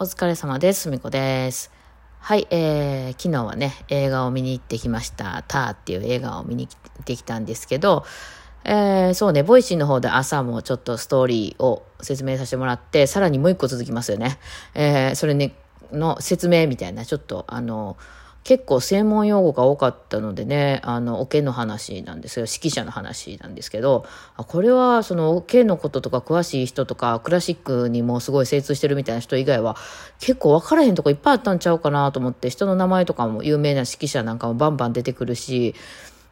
お疲れ様です。すみこです。はい、えー、昨日はね、映画を見に行ってきました。ターっていう映画を見に行ってきたんですけど、えー、そうね、 Voicy の方で朝もちょっとストーリーを説明させてもらって、さらにもう一個続きますよね。えー、それね、の説明みたいな、ちょっとあの、結構専門用語が多かったのでね、あの、オケの話なんですよ。指揮者の話なんですけど、これはそのオケのこととか詳しい人とか、クラシックにもすごい精通してるみたいな人以外は、結構分からへんとこいっぱいあったんちゃうかなと思って、人の名前とかも有名な指揮者なんかもバンバン出てくるし、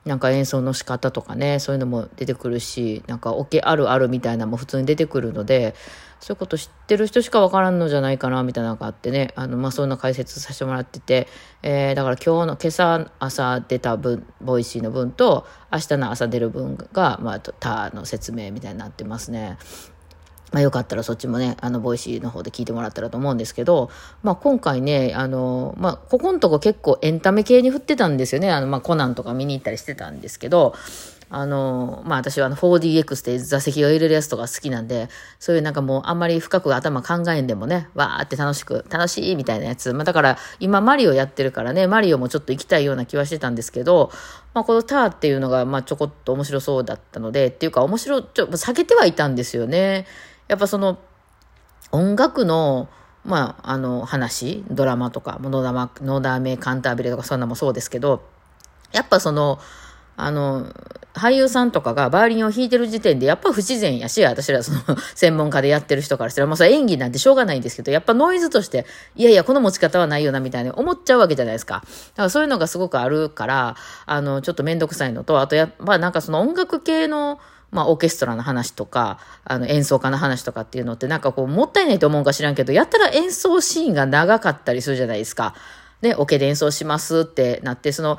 なんか演奏の仕方とかね、そういうのも出てくるし、なんかオケあるあるみたいなのも普通に出てくるので、そういうこと知ってる人しかわからんのじゃないかな、みたいなのがあってね、あの、まあ、そんな解説させてもらってて、えー、だから今日の、今朝朝出た分、 Voicy の分と、明日の朝出る分が、まあ、他の説明みたいになってますね。まあ、よかったらそっちもね、あの、 Voicy の方で聞いてもらったらと思うんですけど、まあ、今回ね、あの、まあ、ここのとこ結構エンタメ系に振ってたんですよね。あの、まあ、コナンとか見に行ったりしてたんですけど、あの、まあ、私はあの 4DX で座席揺れるやつとか好きなんで、そういうなんかもうあんまり深く頭考えんでもね、わーって楽しく、楽しいみたいなやつ。まあ、だから今マリオやってるからね、マリオもちょっと行きたいような気はしてたんですけど、まあ、このターっていうのが、まあ、ちょこっと面白そうだったので、っていうか面白、ちょっと避けてはいたんですよね。やっぱその、音楽の、まあ、あの、話、ドラマとか、ノダマ、ノダメ、カンタービレとかそんなもそうですけど、やっぱその、あの、俳優さんとかがバイオリンを弾いてる時点でやっぱ不自然やし、私らその 専門家でやってる人からしたら、もうそれ演技なんてしょうがないんですけど、やっぱノイズとして、いやいや、この持ち方はないよな、みたいに思っちゃうわけじゃないですか。だからそういうのがすごくあるから、あの、ちょっとめんどくさいのと、あとやっぱなんかその音楽系の、まあ、オーケストラの話とか、あの、演奏家の話とかっていうのってなんかこう、もったいないと思うか知らんけど、やったら演奏シーンが長かったりするじゃないですか。で、オケで演奏しますってなって、その、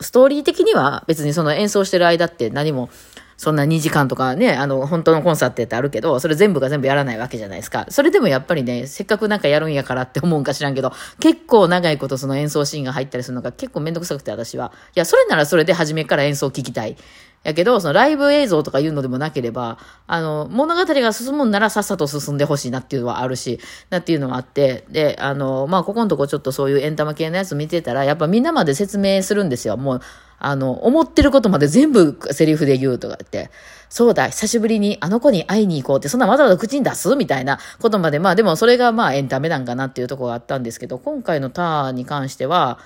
ストーリー的には別にその演奏してる間って何も、そんな2時間とかね、あの、本当のコンサートってあるけど、それ全部が全部やらないわけじゃないですか。それでもやっぱりね、せっかくなんかやるんやからって思うんか知らんけど、結構長いことその演奏シーンが入ったりするのが結構めんどくさくて私は。いや、それならそれで初めから演奏聞きたい。やけど、そのライブ映像とかいうのでもなければ、あの、物語が進むんならさっさと進んでほしいなっていうのはあるし、なっていうのはあって、で、あの、まあ、ここのとこちょっとそういうエンタメ系のやつ見てたら、やっぱみんなまで説明するんですよ。もう、あの、思ってることまで全部セリフで言うとかって、そうだ、久しぶりにあの子に会いに行こうって、そんなわざわざ口に出すみたいなことまで、まあでもそれがまあエンタメなんかなっていうところがあったんですけど、今回のターンに関しては、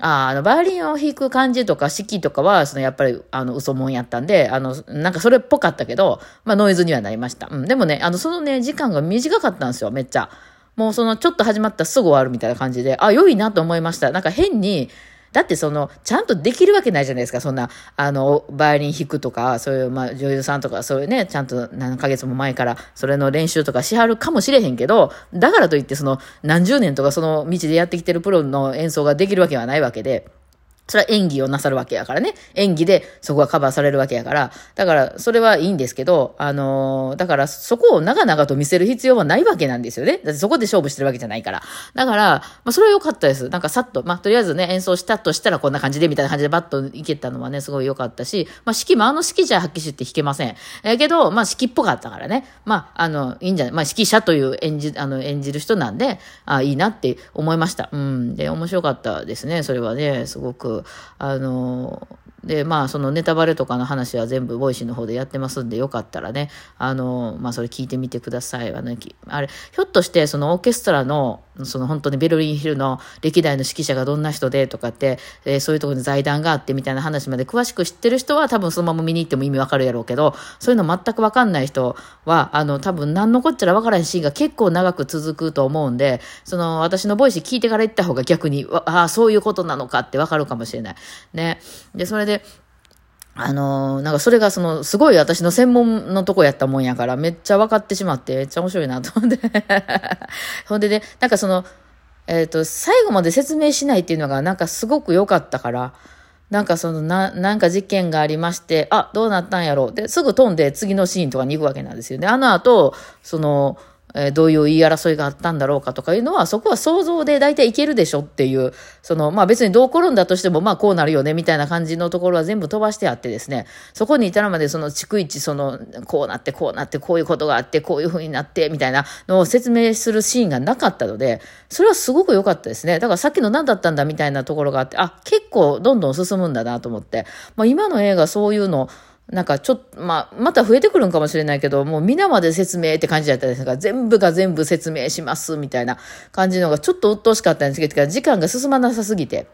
ああの、バイオリンを弾く感じとか式とかは、そのやっぱり、あの、嘘もんやったんで、あの、なんかそれっぽかったけど、まあノイズにはなりました。うん。でもね、あの、そのね、時間が短かったんですよ、めっちゃ。もうその、ちょっと始まったらすぐ終わるみたいな感じで、あ、良いなと思いました。なんか変に、だってその、ちゃんとできるわけないじゃないですか。そんな、あの、バイオリン弾くとか、そういう、まあ、女優さんとか、そういうね、ちゃんと何ヶ月も前から、それの練習とかしはるかもしれへんけど、だからといって、その、何十年とかその道でやってきてるプロの演奏ができるわけはないわけで、それは演技をなさるわけやからね。演技でそこがカバーされるわけやから。だから、それはいいんですけど、あのーだから、そこを長々と見せる必要はないわけなんですよね。だってそこで勝負してるわけじゃないから。だから、まあ、それは良かったです。なんかさっと、まあ、とりあえずね、演奏したとしたらこんな感じで、みたいな感じでバッといけたのはね、すごい良かったし、まあ、指揮もあの指揮者発揮して弾けません。えーけど、まあ、指揮っぽかったからね。まあ、あの、いいんじゃないまあ、指揮者という演じ、あの、演じる人なんで、あいいなって思いました。うん。で、面白かったですね。それはね、すごく。あの、で、まあ、そのネタバレとかの話は全部 Voicy の方でやってますんで、よかったらね、あの、まあ、それ聞いてみてください。あの、きあれ、ひょっとして、そのオーケストラの、その本当にベルリンフィルの歴代の指揮者がどんな人でとかって、えーそういうところに財団があってみたいな話まで詳しく知ってる人は多分そのまま見に行っても意味わかるやろうけど、そういうの全くわかんない人は、あの、多分何のこっちゃらわからへんシーンが結構長く続くと思うんで、その私の Voicy 聞いてから行った方が逆に、ああ、そういうことなのかってわかるかもしれない。ね。で、それで、あのーなんかそれがその、すごい私の専門のとこやったもんやから、めっちゃ分かってしまって、めっちゃ面白いなと思って。ほんでね、なんかその、えっ、と、最後まで説明しないっていうのがなんかすごく良かったから、なんかそのな、なんか事件がありまして、あ、どうなったんやろう。で、すぐ飛んで次のシーンとかに行くわけなんですよね。あの後、その、え、どういう言い争いがあったんだろうかとかいうのは、そこは想像で大体いけるでしょっていう、その、まあ別にどう転んだとしても、まあこうなるよね、みたいな感じのところは全部飛ばしてあってですね、そこに至るまでその逐一、その、こうなって、こうなって、こういうことがあって、こういう風になって、みたいなのを説明するシーンがなかったので、それはすごく良かったですね。だからさっきの何だったんだみたいなところがあって、あ、結構どんどん進むんだなと思って、まあ今の映画そういうの、なんかちょっと、まあ、また増えてくるんかもしれないけど、もう皆まで説明って感じだったんですが、全部が全部説明します、みたいな感じのがちょっと鬱陶しかったんですけど、時間が進まなさすぎて、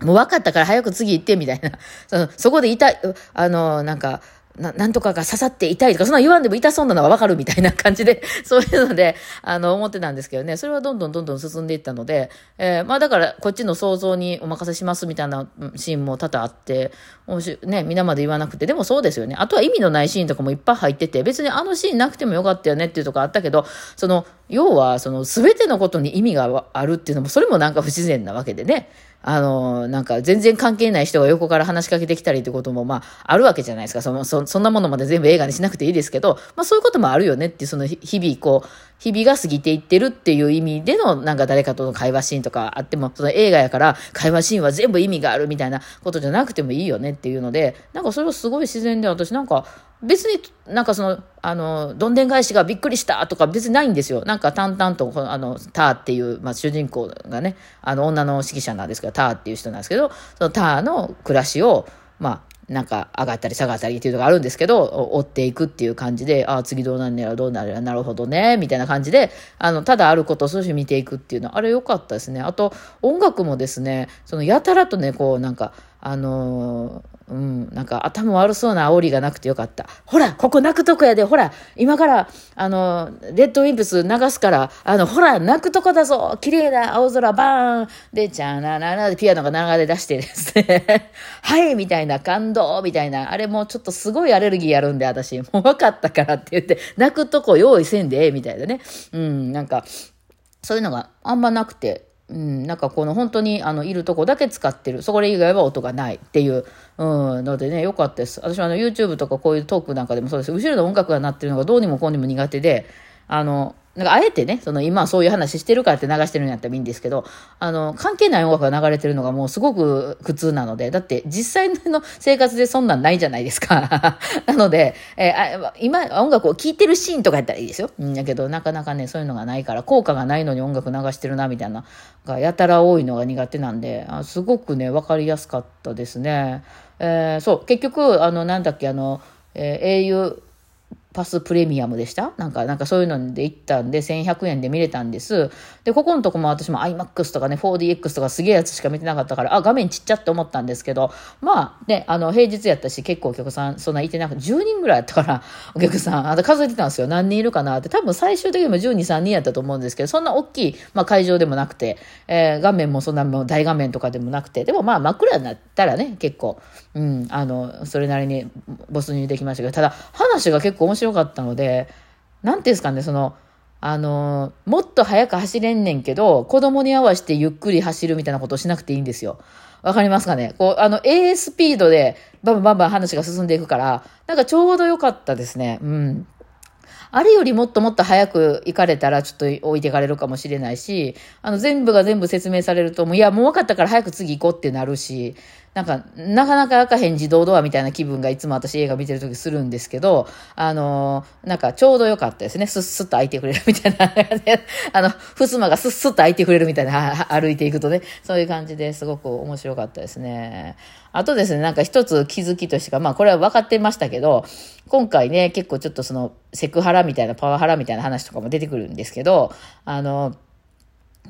もう分かったから早く次行って、みたいな。そのそこでいた、あの、なんか、な、なんとかが刺さって痛いとか、そんな言わんでも痛そうなのはわかるみたいな感じで、そういうので、あの、思ってたんですけどね、それはどんどんどんどん進んでいったので、えー、まあだから、こっちの想像にお任せしますみたいなシーンも多々あって、面白、ね、皆まで言わなくて、でもそうですよね。あとは意味のないシーンとかもいっぱい入ってて、別にあのシーンなくてもよかったよねっていうとこあったけど、その、要は、その、すべてのことに意味があるっていうのも、それもなんか不自然なわけでね。あの、なんか全然関係ない人が横から話しかけてきたりってことも、まあ、あるわけじゃないですか。その、そそんなものまで全部映画にしなくていいですけど、まあそういうこともあるよねって、その日々こう、日々が過ぎていってるっていう意味での、なんか誰かとの会話シーンとかあっても、その映画やから会話シーンは全部意味があるみたいなことじゃなくてもいいよねっていうので、なんかそれはすごい自然で私なんか、別になんかその、あの、どんでん返しがびっくりしたとか別にないんですよ。なんか淡々と、あの、ターっていう、まあ主人公がね、あの女の指揮者なんですけど、ターっていう人なんですけど、そのターの暮らしを、まあ、なんか上がったり下がったりっていうのがあるんですけど、追っていくっていう感じで、ああ、次どうなんねやろ、どうなるやなるほどね、みたいな感じで、あの、ただあることを少し見ていくっていうのは、あれ良かったですね。あと、音楽もですね、そのやたらとね、こうなんか、あのーうん、なんか頭悪そうな煽りがなくてよかった。ほら、ここ泣くとこやで、ほら、今から、あの、レッドウィンプス流すから、あの、ほら、泣くとこだぞ。綺麗な青空バーン。で、チャラララでピアノが流れ出してですね、はいみたいな感動みたいな、あれもうちょっとすごいアレルギーやるんで、私、もう分かったからって言って、泣くとこ用意せんでええ、みたいなね。うん、なんか、そういうのがあんまなくて、うん、なんかこの本当にあのいるとこだけ使ってる。それ以外は音がないっていう、うん、のでね、よかったです。私はあの YouTube とかこういうトークなんかでもそうです。後ろの音楽が鳴ってるのがどうにもこうにも苦手で、あの、なんかあえてね、その今そういう話してるからって流してるんやったらいいんですけど、あの、関係ない音楽が流れてるのがもうすごく苦痛なので、だって実際の生活でそんなんないじゃないですか。なので、えー、今音楽を聴いてるシーンとかやったらいいですよ。うんやけど、なかなかね、そういうのがないから、効果がないのに音楽流してるな、みたいな、がやたら多いのが苦手なんで、あすごくね、わかりやすかったですね。えー、そう、結局、あの、なんだっけ、あの、えー、au パスプレミアムでした？なんか、なんかそういうので行ったんで、1100円で見れたんです。で、ここのとこも私も iMAX とかね、4DX とかすげえやつしか見てなかったから、あ、画面ちっちゃって思ったんですけど、まあ、ね、あの、平日やったし、結構お客さん、そんないてなくて、10人ぐらいやったから、お客さん、あ数えてたんですよ。何人いるかなって。多分最終的にも12、3人やったと思うんですけど、そんな大きい、まあ会場でもなくて、えー、画面もそんなもう大画面とかでもなくて、でもまあ真っ暗になったらね、結構、うん、あの、それなりに没入できましたけど、ただ、話が結構面白かったので、何ていうんですかね、その、あの、もっと速く走れんねんけど、子供に合わせてゆっくり走るみたいなことをしなくていいんですよ。わかりますかね？こう、あの、A スピードでバンバンバンバン話が進んでいくから、なんかちょうど良かったですね。うん。あれよりもっともっと早く行かれたらちょっと置いていかれるかもしれないし、あの全部が全部説明されると、もういや、もう分かったから早く次行こうってなるし、なんか、なかなか開かへん自動ドアみたいな気分がいつも私映画見てるときするんですけど、あのなんかちょうど良かったですね。スッスッと開いてくれるみたいな。あの、襖がスッスッと開いてくれるみたいな、歩いていくとね、そういう感じですごく面白かったですね。あとですね、なんか一つ気づきとしてか、まあこれは分かってましたけど、今回ね、結構ちょっとそのセクハラみたいな、パワハラみたいな話とかも出てくるんですけど、あの、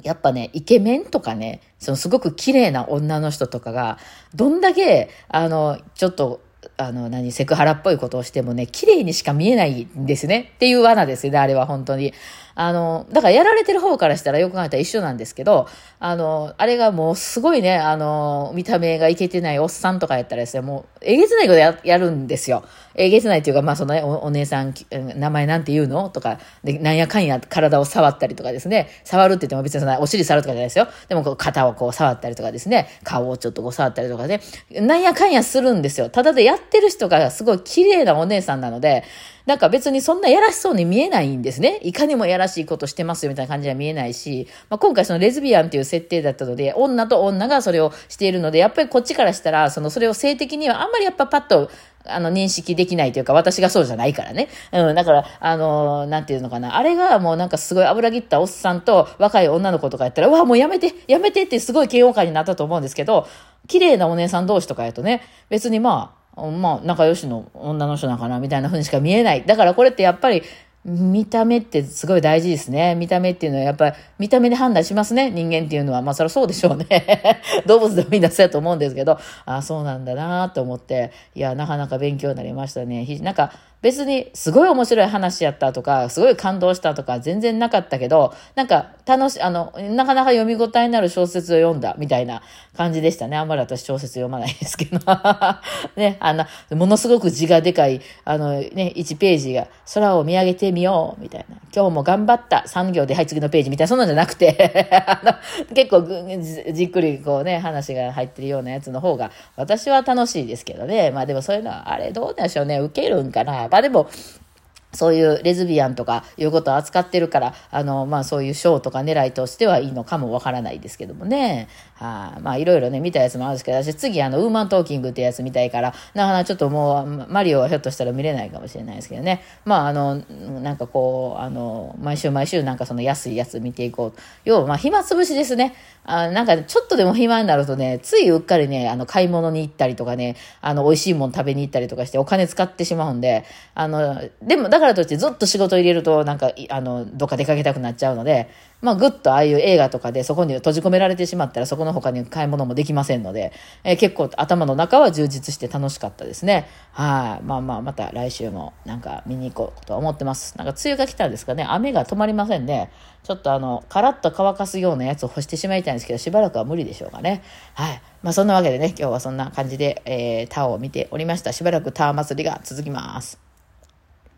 やっぱね、イケメンとかね、そのすごく綺麗な女の人とかが、どんだけ、あの、ちょっと、あの、何、セクハラっぽいことをしてもね、綺麗にしか見えないんですね。っていう罠ですよね、あれは本当に。あの、だからやられてる方からしたらよく考えたら一緒なんですけど、あの、あれがもうすごいね、あの、見た目がいけてないおっさんとかやったらですね、もう、えげつないことややるんですよ。えげつないっていうか、まあそのね、お姉さん、名前なんて言うの？とか、で、なんやかんや体を触ったりとかですね、触るって言っても別にそんなお尻触るとかじゃないですよ。でもこう肩をこう触ったりとかですね、顔をちょっとこう触ったりとかね、なんやかんやするんですよ。ただでやっってる人がすごい綺麗なお姉さんなので、なんか別にそんなやらしそうに見えないんですね。いかにもやらしいことしてますよみたいな感じは見えないし、まあ、今回そのレズビアンっていう設定だったので、女と女がそれをしているので、やっぱりこっちからしたら、そのそれを性的にはあんまりやっぱパッと、あの、認識できないというか、私がそうじゃないからね。うん、だから、あのなんていうのかな。あれがもうなんかすごい油切ったおっさんと若い女の子とかやったら、うわ、もうやめて、やめてってすごい嫌悪感になったと思うんですけど、綺麗なお姉さん同士とかやとね、別にまあ、まあ、仲良しの女の人なのかな、みたいな風にしか見えない。だからこれってやっぱり、見た目ってすごい大事ですね。見た目っていうのはやっぱり見た目で判断しますね。人間っていうのは。まあそりゃそうでしょうね。動物でもみんなそうやと思うんですけど、ああ、そうなんだなと思って、いや、なかなか勉強になりましたね。なんか、別にすごい面白い話やったとか、すごい感動したとか全然なかったけど、なんか楽し、あの、なかなか読み応えになる小説を読んだみたいな感じでしたね。あんまり私小説読まないですけど。ね、あの、ものすごく字がでかい、あのね、1ページが空を見上げてみようみたいな。今日も頑張った産業で、はい、次のページみたいな、そんなんじゃなくてあの、結構じっくりこうね、話が入ってるようなやつの方が、私は楽しいですけどね。まあでもそういうのは、あれどうでしょうね。受けるんかな。まあでも、そういうレズビアンとかいうことを扱ってるから、あの、まあそういう賞とか狙いとしてはいいのかもわからないですけどもね。はあ、まあいろいろね、見たやつもあるんですけど、私次あの、ウーマントーキングってやつ見たいから、なかなかちょっともう、マリオはひょっとしたら見れないかもしれないですけどね。まああの、なんかこう、あの、毎週毎週なんかその安いやつ見ていこう。要はまあ暇つぶしですね。あなんかちょっとでも暇になるとね、ついうっかりね、あの、買い物に行ったりとかね、あの、美味しいもん食べに行ったりとかしてお金使ってしまうんで、あの、でも、だからといってずっと仕事入れると、なんか、あの、どっか出かけたくなっちゃうので、まあ、ぐっとああいう映画とかでそこに閉じ込められてしまったら、そこの他に買い物もできませんので、えー、結構頭の中は充実して楽しかったですね。はい。まあまあ、また来週もなんか見に行こうと思ってます。なんか梅雨が来たんですかね。雨が止まりませんね。ちょっとあの、カラッと乾かすようなやつを干してしまいたいんですけど、しばらくは無理でしょうかね。はい。まあそんなわけでね、今日はそんな感じで、えー、タワーを見ておりました。しばらくタワー祭りが続きます。